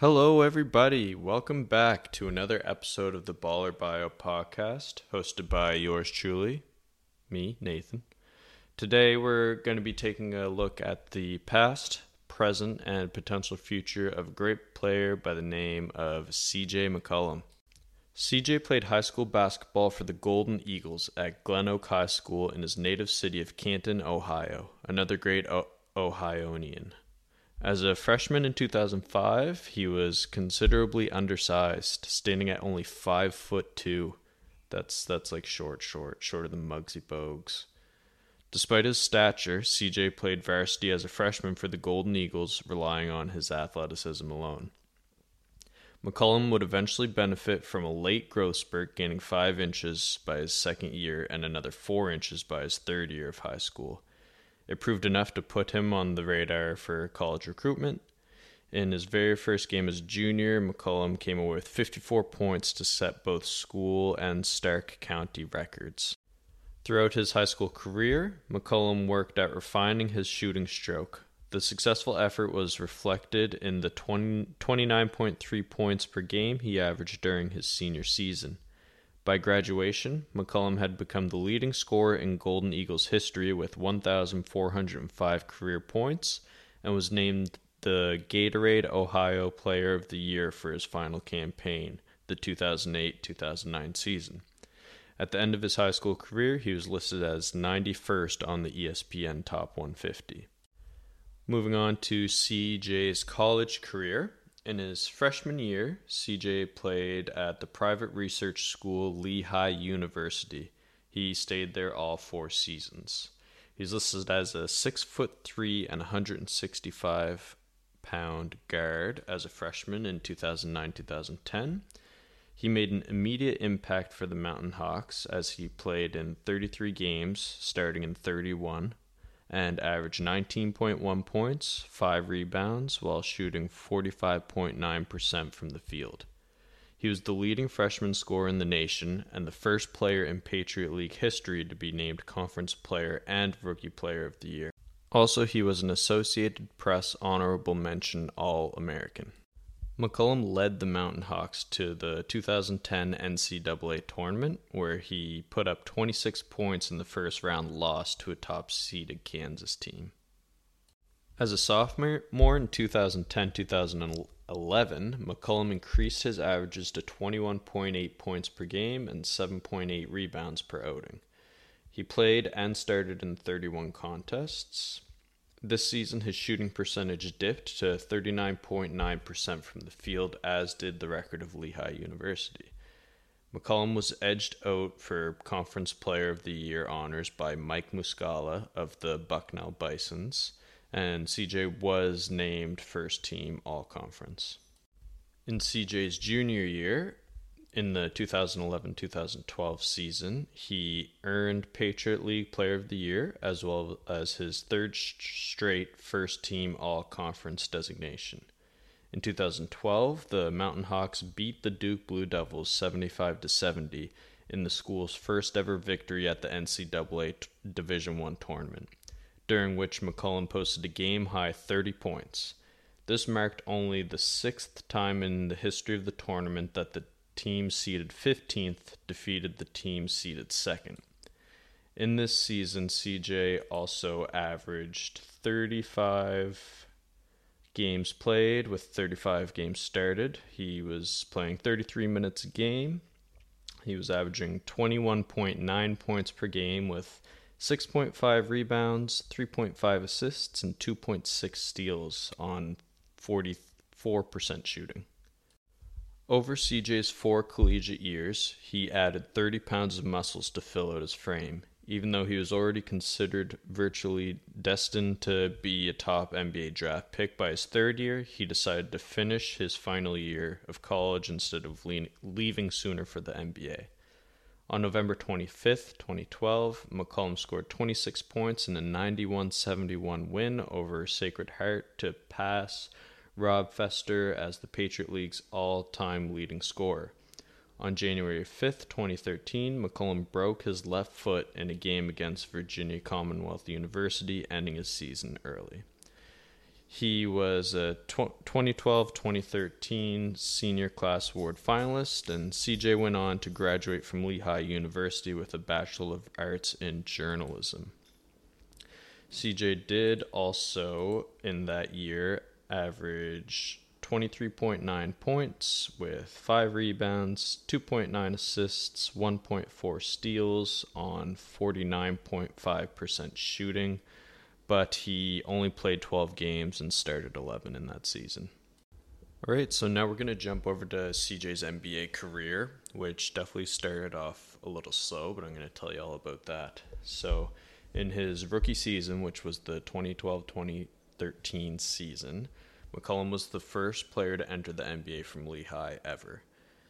Hello, everybody. Welcome back to another episode of the Baller Bio podcast, hosted by yours truly, me, Nathan. Today, we're going to be taking a look at the past, present, and potential future of a great player by the name of CJ McCollum. CJ played high school basketball for the Golden Eagles at Glen Oak High School in his native city of Canton, Ohio, another great o- Ohioanian. As a freshman in 2005, he was considerably undersized, standing at only five foot two. That's that's like short, short, shorter than Muggsy Bogues. Despite his stature, CJ played varsity as a freshman for the Golden Eagles, relying on his athleticism alone. McCollum would eventually benefit from a late growth spurt, gaining five inches by his second year and another four inches by his third year of high school. It proved enough to put him on the radar for college recruitment. In his very first game as junior, McCollum came away with 54 points to set both school and Stark County records. Throughout his high school career, McCollum worked at refining his shooting stroke. The successful effort was reflected in the 20, 29.3 points per game he averaged during his senior season. By graduation, McCollum had become the leading scorer in Golden Eagles history with 1,405 career points and was named the Gatorade Ohio Player of the Year for his final campaign, the 2008 2009 season. At the end of his high school career, he was listed as 91st on the ESPN Top 150. Moving on to CJ's college career. In his freshman year, CJ played at the private research school Lehigh University. He stayed there all four seasons. He's listed as a six foot three and 165 pound guard as a freshman in 2009 2010. He made an immediate impact for the Mountain Hawks as he played in 33 games, starting in 31, and averaged 19.1 points, 5 rebounds, while shooting 45.9% from the field. He was the leading freshman scorer in the nation and the first player in Patriot League history to be named Conference Player and Rookie Player of the Year. Also, he was an Associated Press Honorable Mention All American. McCollum led the Mountain Hawks to the 2010 NCAA tournament, where he put up 26 points in the first round loss to a top seeded Kansas team. As a sophomore in 2010 2011, McCollum increased his averages to 21.8 points per game and 7.8 rebounds per outing. He played and started in 31 contests, this season, his shooting percentage dipped to 39.9% from the field, as did the record of Lehigh University. McCollum was edged out for Conference Player of the Year honors by Mike Muscala of the Bucknell Bisons, and CJ was named first team All Conference. In CJ's junior year, in the 2011 2012 season, he earned Patriot League Player of the Year as well as his third straight first team All Conference designation. In 2012, the Mountain Hawks beat the Duke Blue Devils 75 to 70 in the school's first ever victory at the NCAA Division 1 tournament, during which McCollum posted a game high 30 points. This marked only the sixth time in the history of the tournament that the team seeded 15th defeated the team seeded second. In this season, CJ also averaged 35 games played with 35 games started. He was playing 33 minutes a game. He was averaging 21.9 points per game with 6.5 rebounds, 3.5 assists, and 2.6 steals on 44% shooting. Over CJ's four collegiate years, he added 30 pounds of muscles to fill out his frame. Even though he was already considered virtually destined to be a top NBA draft pick by his third year, he decided to finish his final year of college instead of leaving sooner for the NBA. On November 25, 2012, McCollum scored 26 points in a 91 71 win over Sacred Heart to pass Rob Feaster as the Patriot League's all time leading scorer. On January 5, 2013, McCollum broke his left foot in a game against Virginia Commonwealth University, ending his season early. He was a 2012 2013 senior class award finalist, and CJ went on to graduate from Lehigh University with a Bachelor of Arts in Journalism. CJ did also, in that year, average 23.9 points with 5 rebounds, 2.9 assists, 1.4 steals on 49.5% shooting but he only played 12 games and started 11 in that season. All right, so now we're going to jump over to CJ's NBA career, which definitely started off a little slow, but I'm going to tell you all about that. So, in his rookie season, which was the 2012 2013 season, McCollum was the first player to enter the NBA from Lehigh ever.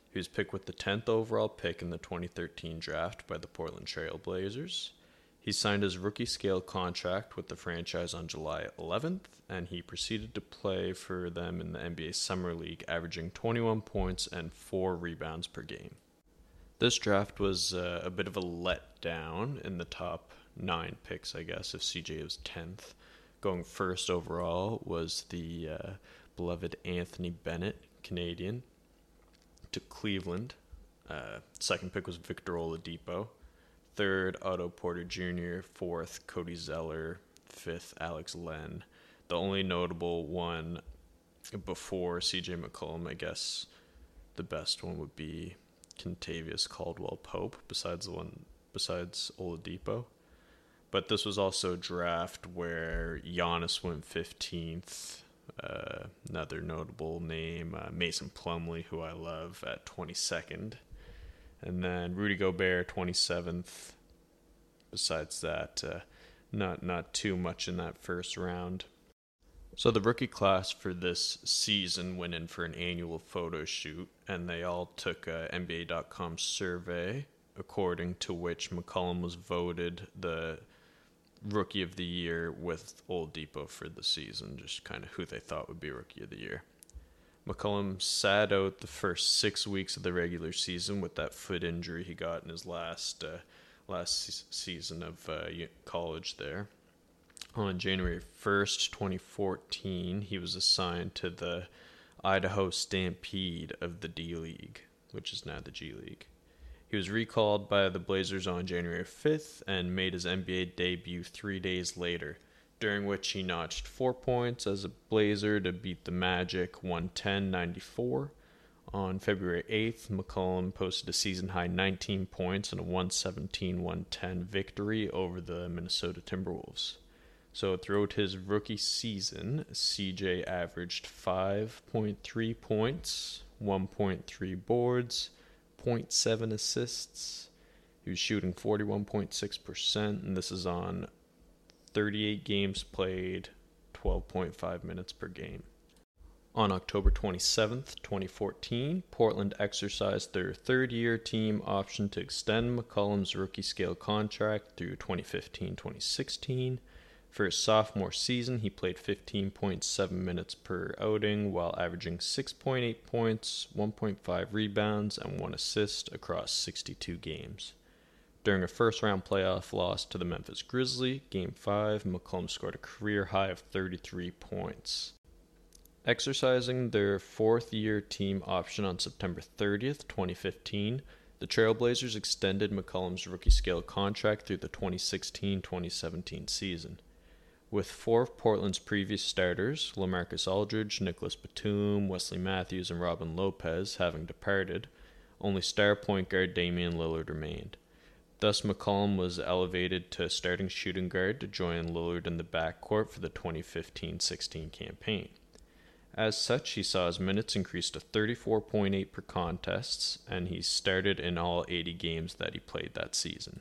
He was picked with the 10th overall pick in the 2013 draft by the Portland Trail Blazers. He signed his rookie scale contract with the franchise on July 11th, and he proceeded to play for them in the NBA Summer League, averaging 21 points and 4 rebounds per game. This draft was uh, a bit of a letdown in the top nine picks, I guess, if CJ was 10th. Going first overall was the uh, beloved Anthony Bennett, Canadian, to Cleveland. Uh, second pick was Victor Oladipo third, Otto Porter Jr., fourth, Cody Zeller, fifth, Alex Len. The only notable one before CJ McCollum, I guess the best one would be Kentavious Caldwell Pope, besides the one besides Oladipo. But this was also a draft where Giannis went 15th. Uh, another notable name, uh, Mason Plumlee, who I love, at 22nd and then Rudy Gobert 27th. Besides that, uh, not not too much in that first round. So the rookie class for this season went in for an annual photo shoot, and they all took a NBA.com survey, according to which McCollum was voted the rookie of the year with Oladipo for the season, just kind of who they thought would be rookie of the year. McCollum sat out the first six weeks of the regular season with that foot injury he got in his last uh, last season of uh, college there. On January 1st, 2014, he was assigned to the Idaho Stampede of the D League, which is now the G League. He was recalled by the Blazers on January 5th and made his NBA debut three days later during which he notched four points as a Blazer to beat the Magic 110 94. On February 8th, McCollum posted a season high 19 points in a 117 110 victory over the Minnesota Timberwolves. So, throughout his rookie season, CJ averaged 5.3 points, 1.3 boards, 0.7 assists. He was shooting 41.6%, and this is on 38 games played, 12.5 minutes per game. On October 27, 2014, Portland exercised their third year team option to extend McCollum's rookie scale contract through 2015 2016. For his sophomore season, he played 15.7 minutes per outing while averaging 6.8 points, 1.5 rebounds, and 1 assist across 62 games. During a first round playoff loss to the Memphis Grizzlies, Game 5, McCollum scored a career high of 33 points. Exercising their fourth year team option on September 30th, 2015, the Trailblazers extended McCollum's rookie scale contract through the 2016 2017 season. With four of Portland's previous starters, Lamarcus Aldridge, Nicolas Batum, Wesley Matthews, and Robin Lopez, having departed, only star point guard Damian Lillard remained. Thus, McCollum was elevated to starting shooting guard to join Lillard in the backcourt for the 2015 16 campaign. As such, he saw his minutes increase to 34.8 per contests, and he started in all 80 games that he played that season.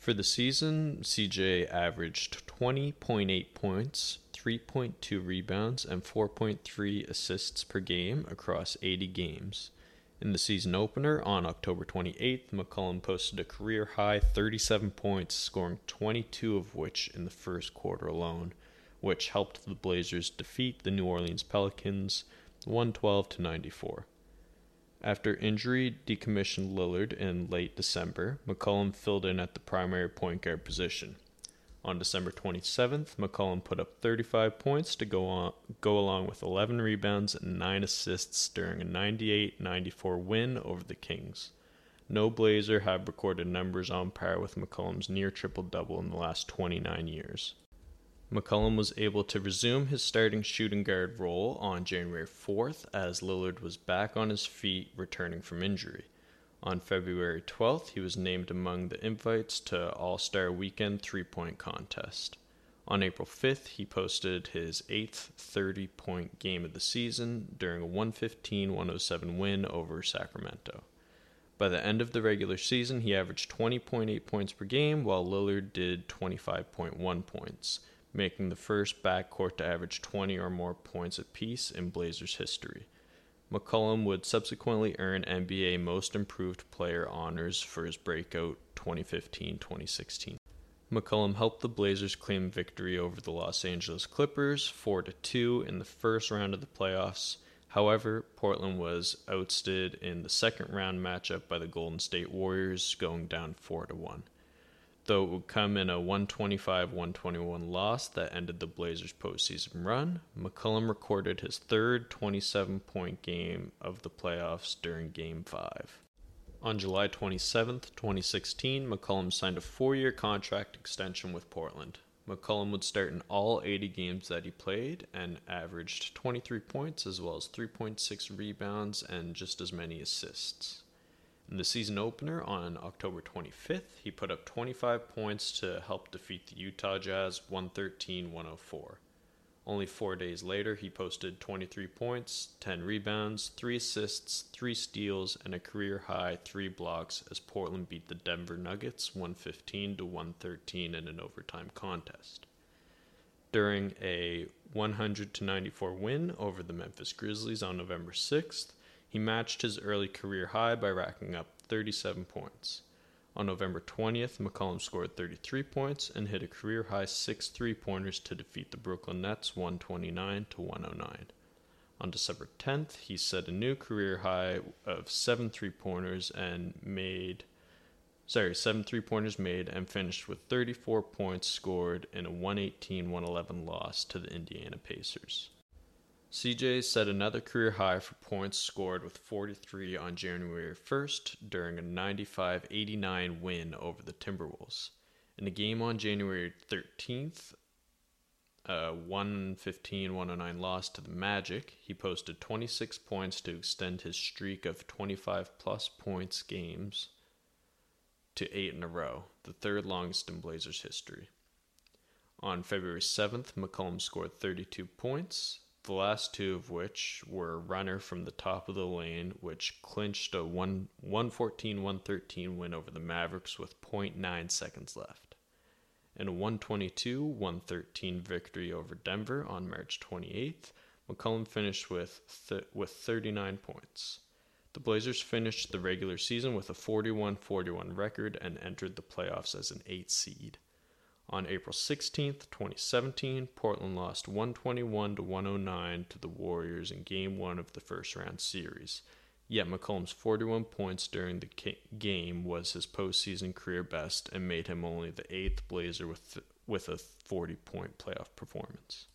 For the season, CJ averaged 20.8 points, 3.2 rebounds, and 4.3 assists per game across 80 games. In the season opener on October 28th, McCollum posted a career high 37 points, scoring 22 of which in the first quarter alone, which helped the Blazers defeat the New Orleans Pelicans 112 to 94. After injury decommissioned Lillard in late December, McCollum filled in at the primary point guard position. On December 27th, McCollum put up 35 points to go on, go along with 11 rebounds and 9 assists during a 98-94 win over the Kings. No Blazer have recorded numbers on par with McCollum's near triple-double in the last 29 years. McCollum was able to resume his starting shooting guard role on January 4th as Lillard was back on his feet returning from injury. On February 12th, he was named among the invites to All Star Weekend three point contest. On April 5th, he posted his eighth 30 point game of the season during a 115 107 win over Sacramento. By the end of the regular season, he averaged 20.8 points per game, while Lillard did 25.1 points making the first backcourt to average 20 or more points apiece in Blazers history. McCollum would subsequently earn NBA Most Improved Player honors for his breakout 2015 2016. McCollum helped the Blazers claim victory over the Los Angeles Clippers 4 2 in the first round of the playoffs. However, Portland was ousted in the second round matchup by the Golden State Warriors, going down 4 1 though it would come in a 125 121 loss that ended the Blazers' postseason run. McCollum recorded his third 27 point game of the playoffs during Game 5. On July 27, 2016, McCollum signed a four year contract extension with Portland. McCollum would start in all 80 games that he played and averaged 23 points as well as 3.6 rebounds and just as many assists. In the season opener on October 25th, he put up 25 points to help defeat the Utah Jazz 113 104. Only four days later, he posted 23 points, 10 rebounds, 3 assists, 3 steals, and a career high 3 blocks as Portland beat the Denver Nuggets 115 to 113 in an overtime contest. During a 100 94 win over the Memphis Grizzlies on November 6th, he matched his early career high by racking up 37 points. On November 20th, McCollum scored 33 points and hit a career high six three pointers to defeat the Brooklyn Nets 129 to 109. On December 10th, he set a new career high of seven three pointers and made sorry, seven three pointers made and finished with 34 points scored in a 118 111 loss to the Indiana Pacers. CJ set another career high for points scored with 43 on January 1st during a 95 89 win over the Timberwolves. In a game on January 13th, a uh, 115 109 loss to the Magic, he posted 26 points to extend his streak of 25 plus points games to eight in a row, the third longest in Blazers history. On February 7th, McCollum scored 32 points, the last two of which were runner from the top of the lane, which clinched a 1 114 113 win over the Mavericks with 0.9 seconds left, and a 122 113 victory over Denver on March 28th. McCollum finished with th- with 39 points. The Blazers finished the regular season with a 41 41 record and entered the playoffs as an 8 seed. On April 16, 2017, Portland lost 121 to 109 to the Warriors in game 1 of the first round series. Yet McCollum's 41 points during the game was his postseason career best and made him only the eighth Blazer with with a 40 point playoff performance.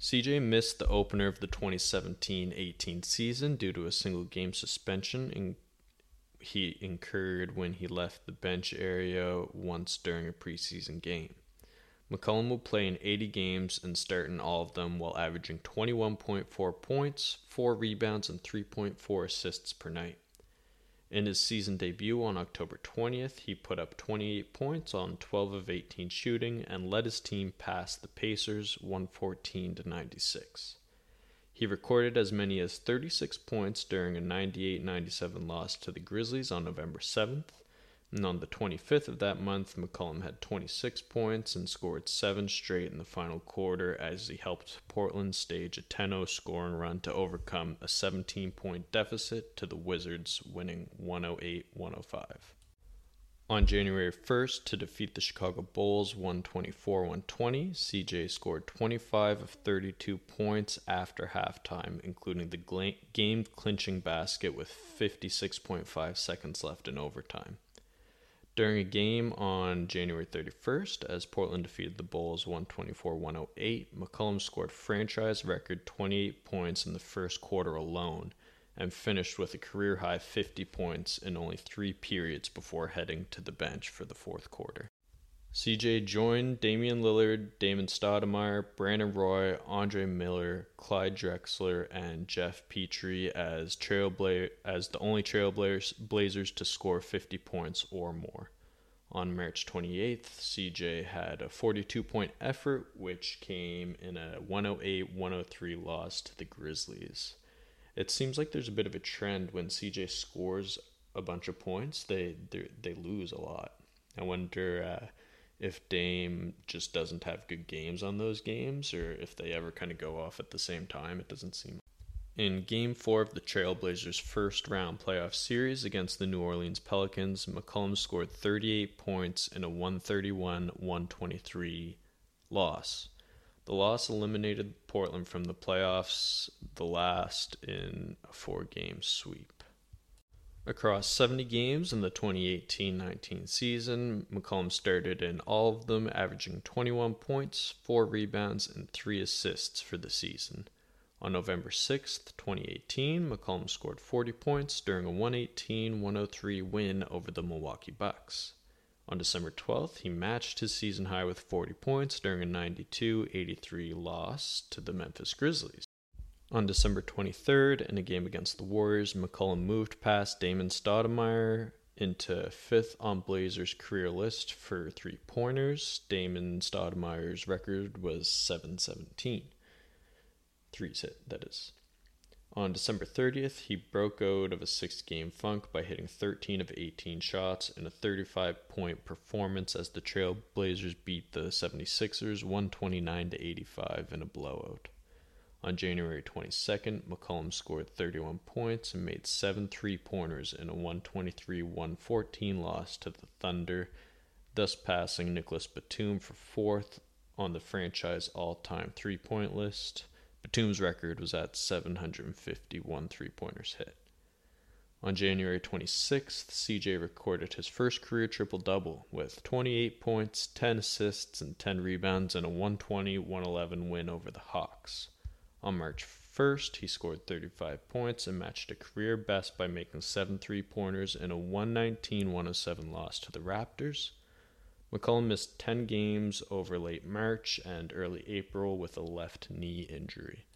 CJ missed the opener of the 2017 18 season due to a single game suspension he incurred when he left the bench area once during a preseason game. McCollum will play in 80 games and start in all of them while averaging 21.4 points, 4 rebounds, and 3.4 assists per night. In his season debut on October 20th, he put up 28 points on 12 of 18 shooting and led his team past the Pacers 114 to 96. He recorded as many as 36 points during a 98 97 loss to the Grizzlies on November 7th. And on the 25th of that month, McCollum had 26 points and scored seven straight in the final quarter as he helped Portland stage a 10 0 scoring run to overcome a 17 point deficit to the Wizards, winning 108 105. On January 1st, to defeat the Chicago Bulls 124 120, CJ scored 25 of 32 points after halftime, including the game clinching basket with 56.5 seconds left in overtime. During a game on January 31st, as Portland defeated the Bulls 124 108, McCollum scored franchise record 28 points in the first quarter alone and finished with a career high 50 points in only three periods before heading to the bench for the fourth quarter. CJ joined Damian Lillard, Damon Stoudemire, Brandon Roy, Andre Miller, Clyde Drexler, and Geoff Petrie as trailbla- as the only Trailblazers to score 50 points or more. On March 28th, CJ had a 42 point effort, which came in a 108 103 loss to the Grizzlies it seems like there's a bit of a trend when CJ scores a bunch of points, they they lose a lot. I wonder uh, if Dame just doesn't have good games on those games, or if they ever kind of go off at the same time. It doesn't seem. In Game Four of the Trailblazers' first round playoff series against the New Orleans Pelicans, McCollum scored 38 points in a 131-123 loss. The loss eliminated Portland from the playoffs, the last in a four game sweep. Across 70 games in the 2018 19 season, McCollum started in all of them, averaging 21 points, 4 rebounds, and 3 assists for the season. On November 6, 2018, McCollum scored 40 points during a 118 103 win over the Milwaukee Bucks. On December 12th, he matched his season high with 40 points during a 92 83 loss to the Memphis Grizzlies. On December 23rd, in a game against the Warriors, McCollum moved past Damon Stoudemire into fifth on Blazers' career list for three pointers. Damon Stoudemire's record was 717. Threes hit, that is. On December 30th, he broke out of a six game funk by hitting 13 of 18 shots in a 35 point performance as the Trailblazers beat the 76ers 129 to 85 in a blowout. On January 22nd, McCollum scored 31 points and made seven three pointers in a 123 114 loss to the Thunder, thus passing Nicolas Batum for fourth on the franchise all time three point list. Batum's record was at 751 three pointers hit. On January 26th, CJ recorded his first career triple double with 28 points, 10 assists, and 10 rebounds in a 120 111 win over the Hawks. On March 1st, he scored 35 points and matched a career best by making 7 three pointers in a 119 107 loss to the Raptors. McCollum missed 10 games over late March and early April with a left knee injury.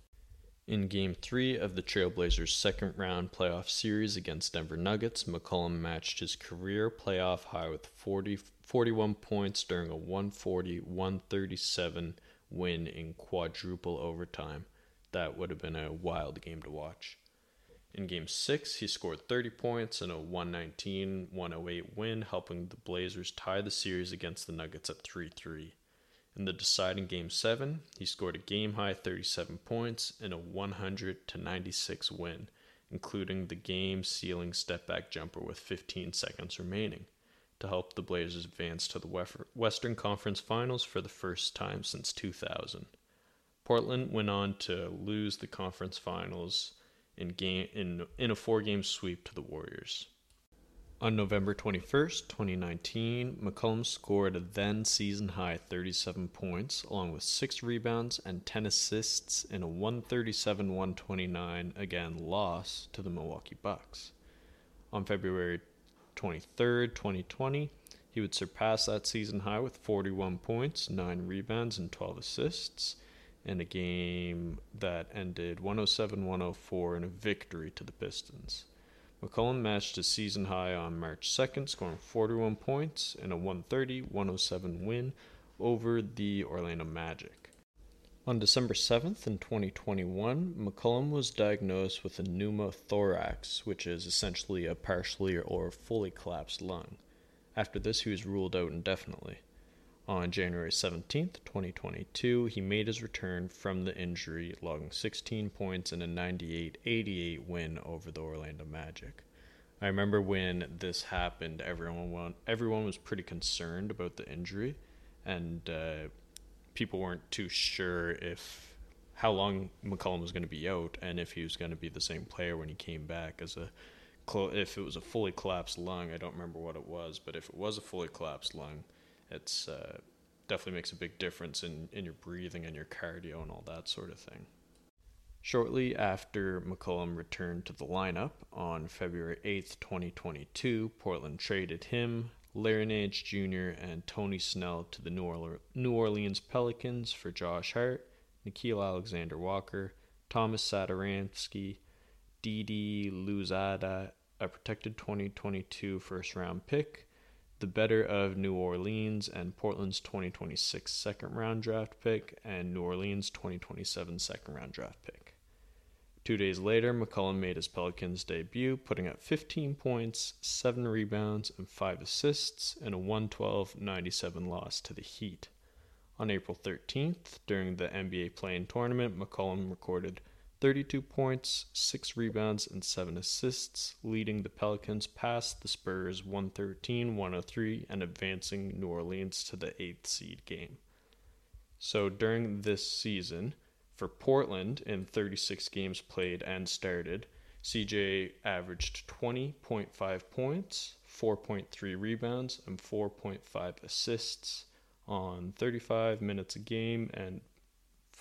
In Game 3 of the Trailblazers' second round playoff series against Denver Nuggets, McCollum matched his career playoff high with 40, 41 points during a 140 137 win in quadruple overtime. That would have been a wild game to watch. In Game 6, he scored 30 points in a 119 108 win, helping the Blazers tie the series against the Nuggets at 3 3. In the deciding Game 7, he scored a game high 37 points in a 100 96 win, including the game sealing step back jumper with 15 seconds remaining, to help the Blazers advance to the Western Conference Finals for the first time since 2000. Portland went on to lose the conference finals in game in in a four game sweep to the Warriors. On November 21st, 2019, McCollum scored a then season high 37 points, along with 6 rebounds and 10 assists in a 137 129 again loss to the Milwaukee Bucks. On February 23rd, 2020, he would surpass that season high with 41 points, 9 rebounds, and 12 assists in a game that ended 107 104 in a victory to the Pistons. McCollum matched a season high on March 2nd, scoring 41 points in a 130 107 win over the Orlando Magic. On December 7th in 2021, McCollum was diagnosed with a pneumothorax, which is essentially a partially or fully collapsed lung. After this, he was ruled out indefinitely. On January 17, 2022, he made his return from the injury, logging 16 points in a 98 88 win over the Orlando Magic. I remember when this happened, everyone everyone was pretty concerned about the injury, and uh, people weren't too sure if how long McCollum was going to be out and if he was going to be the same player when he came back as a if it was a fully collapsed lung, I don't remember what it was, but if it was a fully collapsed lung, it's uh, definitely makes a big difference in, in your breathing and your cardio and all that sort of thing. Shortly after McCollum returned to the lineup on February 8th, 2022, Portland traded him, Larry Nance Jr., and Tony Snell to the New Orleans Pelicans for Josh Hart, Nickeil Alexander Walker, Thomas Satoransky, Didi Louzada, a protected 2022 first round pick, the better of New Orleans and Portland's 2026 second round draft pick, and New Orleans' 2027 second round draft pick. Two days later, McCollum made his Pelicans debut, putting up 15 points, 7 rebounds, and 5 assists in a 112 97 loss to the Heat. On April 13th, during the NBA play-in tournament, McCollum recorded 32 points, 6 rebounds, and 7 assists, leading the Pelicans past the Spurs 113 103 and advancing New Orleans to the 8th seed game. So during this season, for Portland, in 36 games played and started, CJ averaged 20.5 points, 4.3 rebounds, and 4.5 assists on 35 minutes a game and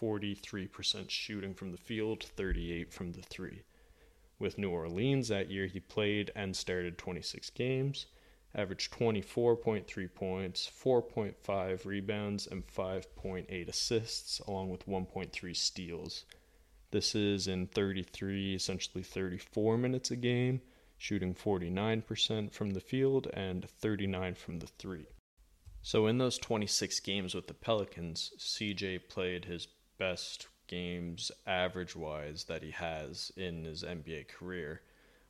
43% shooting from the field, 38 from the three. With New Orleans that year, he played and started 26 games averaged 24.3 points, 4.5 rebounds, and 5.8 assists, along with 1.3 steals. This is in 33, essentially 34 minutes a game, shooting 49% from the field and 39 from the three. So in those 26 games with the Pelicans, CJ played his best games average wise that he has in his NBA career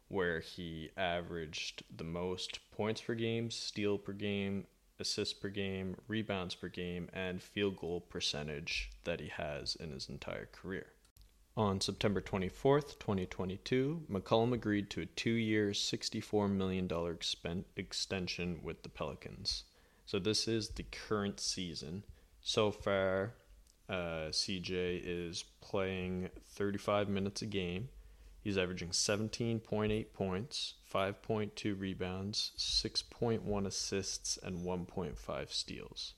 where he averaged the most points per game, steal per game, assists per game, rebounds per game, and field goal percentage that he has in his entire career. On September 24th, 2022, McCollum agreed to a two year, $64 million extension with the Pelicans. So, this is the current season. So far, uh, CJ is playing 35 minutes a game He's averaging 17.8 points, 5.2 rebounds, 6.1 assists, and 1.5 steals.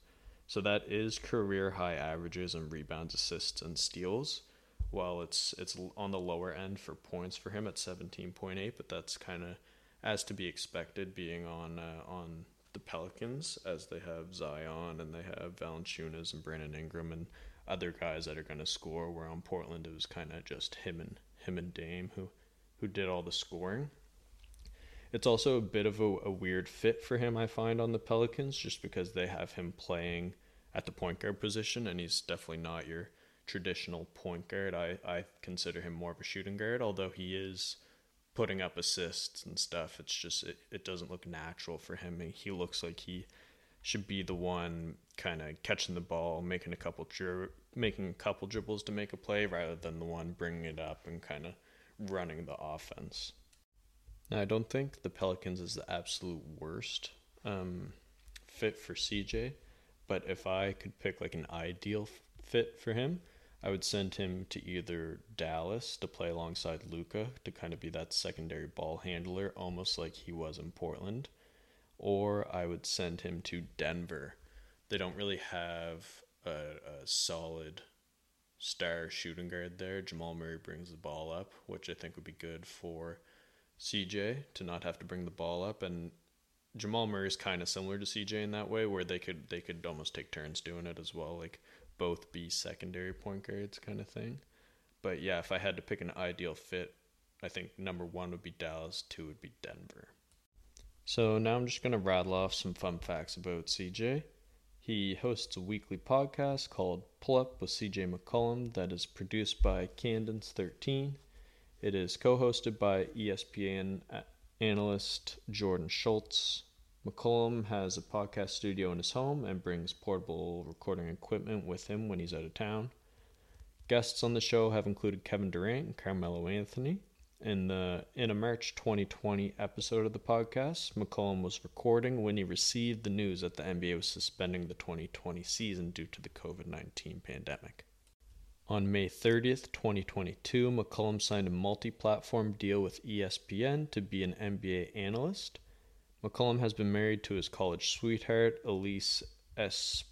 So that is career high averages in rebounds, assists, and steals. While it's it's on the lower end for points for him at 17.8, but that's kind of as to be expected, being on uh, on the Pelicans as they have Zion and they have Valanciunas and Brandon Ingram and other guys that are going to score. Where on Portland it was kind of just him and him and Dame who who did all the scoring. It's also a bit of a, a weird fit for him, I find, on the Pelicans, just because they have him playing at the point guard position, and he's definitely not your traditional point guard. I, I consider him more of a shooting guard, although he is putting up assists and stuff. It's just it, it doesn't look natural for him. He looks like he should be the one kind of catching the ball, making a couple dri- making a couple dribbles to make a play, rather than the one bringing it up and kind of running the offense. Now, I don't think the Pelicans is the absolute worst um, fit for CJ, but if I could pick like an ideal fit for him, I would send him to either Dallas to play alongside Luka to kind of be that secondary ball handler, almost like he was in Portland or I would send him to Denver. They don't really have a, a solid star shooting guard there. Jamal Murray brings the ball up, which I think would be good for CJ to not have to bring the ball up and Jamal Murray is kind of similar to CJ in that way where they could they could almost take turns doing it as well like both be secondary point guards kind of thing. But yeah, if I had to pick an ideal fit, I think number 1 would be Dallas, 2 would be Denver. So now I'm just going to rattle off some fun facts about CJ. He hosts a weekly podcast called Pull Up with CJ McCollum that is produced by Cadence13. It is co hosted by ESPN analyst Jordan Schultz. McCollum has a podcast studio in his home and brings portable recording equipment with him when he's out of town. Guests on the show have included Kevin Durant and Carmelo Anthony. In the in a March 2020 episode of the podcast, McCollum was recording when he received the news that the NBA was suspending the 2020 season due to the COVID-19 pandemic. On May 30th, 2022, McCollum signed a multi platform deal with ESPN to be an NBA analyst. McCollum has been married to his college sweetheart, Elise es-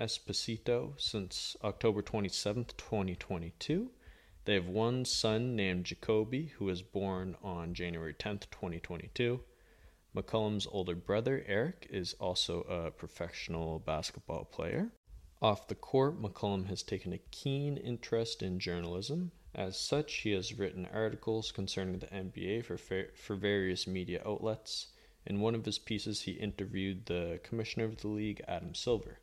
Esposito, since October 27th, 2022. They have one son named Jacoby, who was born on January 10th, 2022. McCollum's older brother, Eric, is also a professional basketball player. Off the court, McCollum has taken a keen interest in journalism. As such, he has written articles concerning the NBA for, fa- for various media outlets. In one of his pieces, he interviewed the commissioner of the league, Adam Silver.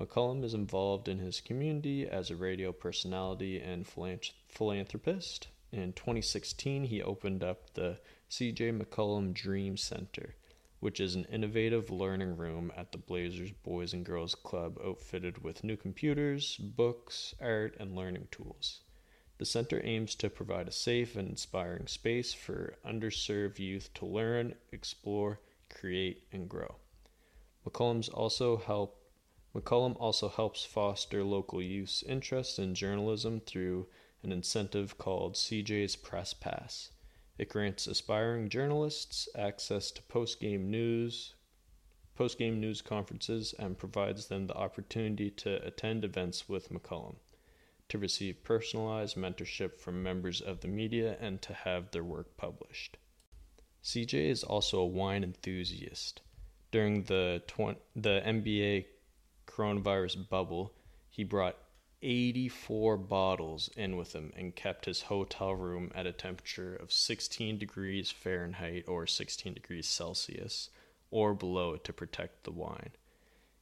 McCollum is involved in his community as a radio personality and philanthropist. In 2016, he opened up the CJ McCollum Dream Center which is an innovative learning room at the Blazers Boys and Girls Club outfitted with new computers, books, art, and learning tools. The center aims to provide a safe and inspiring space for underserved youth to learn, explore, create, and grow. McCollum's also help McCollum also helps foster local youth's interest in journalism through an incentive called CJ's Press Pass. It grants aspiring journalists access to post-game news, post-game news conferences, and provides them the opportunity to attend events with McCollum, to receive personalized mentorship from members of the media, and to have their work published. CJ is also a wine enthusiast. During the tw- the NBA coronavirus bubble, he brought 84 bottles in with him and kept his hotel room at a temperature of 16 degrees Fahrenheit or 16 degrees Celsius or below to protect the wine.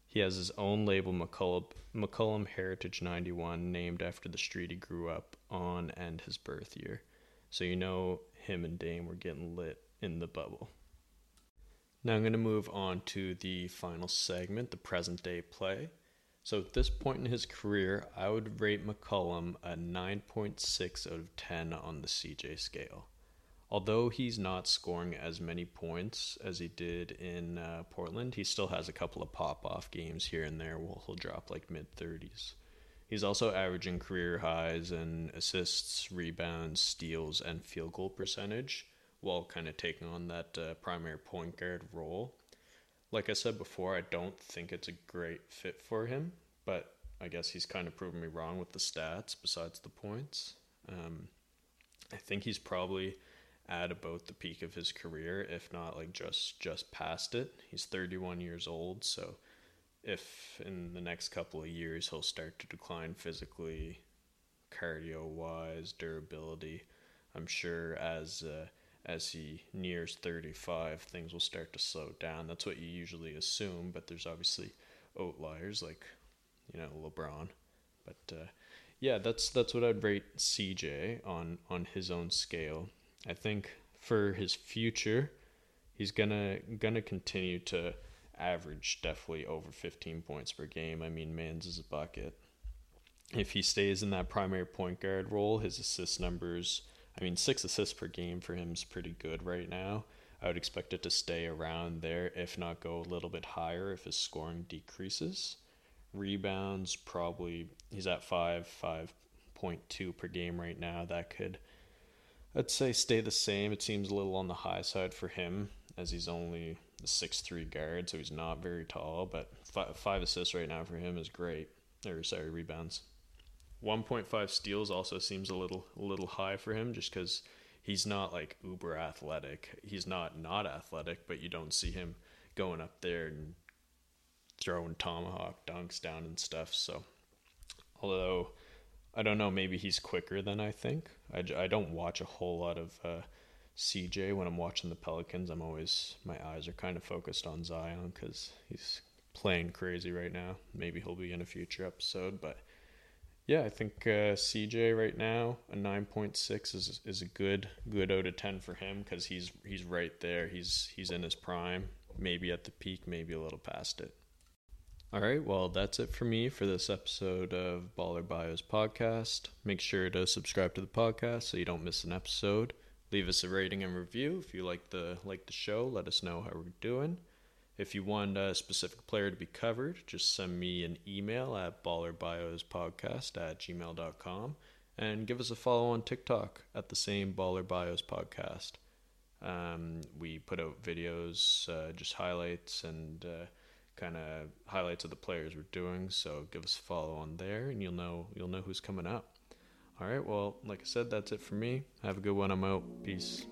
He has his own label, McCollum, McCollum Heritage 91, named after the street he grew up on and his birth year. So you know him and Dame were getting lit in the bubble. Now I'm going to move on to the final segment, the present day play. So at this point in his career, I would rate McCollum a 9.6 out of 10 on the CJ scale. Although he's not scoring as many points as he did in uh, Portland, he still has a couple of pop off games here and there where he'll drop like mid 30s. He's also averaging career highs in assists, rebounds, steals, and field goal percentage while kind of taking on that uh, primary point guard role like I said before, I don't think it's a great fit for him, but I guess he's kind of proven me wrong with the stats besides the points. Um, I think he's probably at about the peak of his career, if not like just just past it. He's 31 years old, so if in the next couple of years he'll start to decline physically, cardio wise, durability, I'm sure as uh, as he nears 35, things will start to slow down. That's what you usually assume, but there's obviously outliers like, you know, LeBron. But uh, yeah, that's that's what I'd rate CJ on on his own scale. I think for his future, he's gonna gonna continue to average definitely over 15 points per game. I mean, man's is a bucket. If he stays in that primary point guard role, his assist numbers I mean, six assists per game for him is pretty good right now. I would expect it to stay around there, if not go a little bit higher if his scoring decreases. Rebounds, probably, he's at 5, 5.2 per game right now. That could, I'd say, stay the same. It seems a little on the high side for him, as he's only a six-three guard, so he's not very tall, but five, five assists right now for him is great. Or, sorry, rebounds. 1.5 steals also seems a little a little high for him just because he's not like uber athletic. He's not not athletic, but you don't see him going up there and throwing tomahawk dunks down and stuff. So, although I don't know, maybe he's quicker than I think. I, I don't watch a whole lot of uh, CJ when I'm watching the Pelicans. I'm always my eyes are kind of focused on Zion because he's playing crazy right now. Maybe he'll be in a future episode, but yeah, I think uh, CJ right now a nine point six is is a good good out of ten for him because he's he's right there. He's he's in his prime, maybe at the peak, maybe a little past it. All right, well that's it for me for this episode of Baller Bios podcast. Make sure to subscribe to the podcast so you don't miss an episode. Leave us a rating and review if you like the like the show. Let us know how we're doing. If you want a specific player to be covered, just send me an email at ballerbiospodcast at gmail.com and give us a follow on TikTok at the same Baller Bios podcast. Um, we put out videos, uh, just highlights and uh, kind of highlights of the players we're doing. So give us a follow on there, and you'll know you'll know who's coming up. All right. Well, like I said, that's it for me. Have a good one. I'm out. Peace.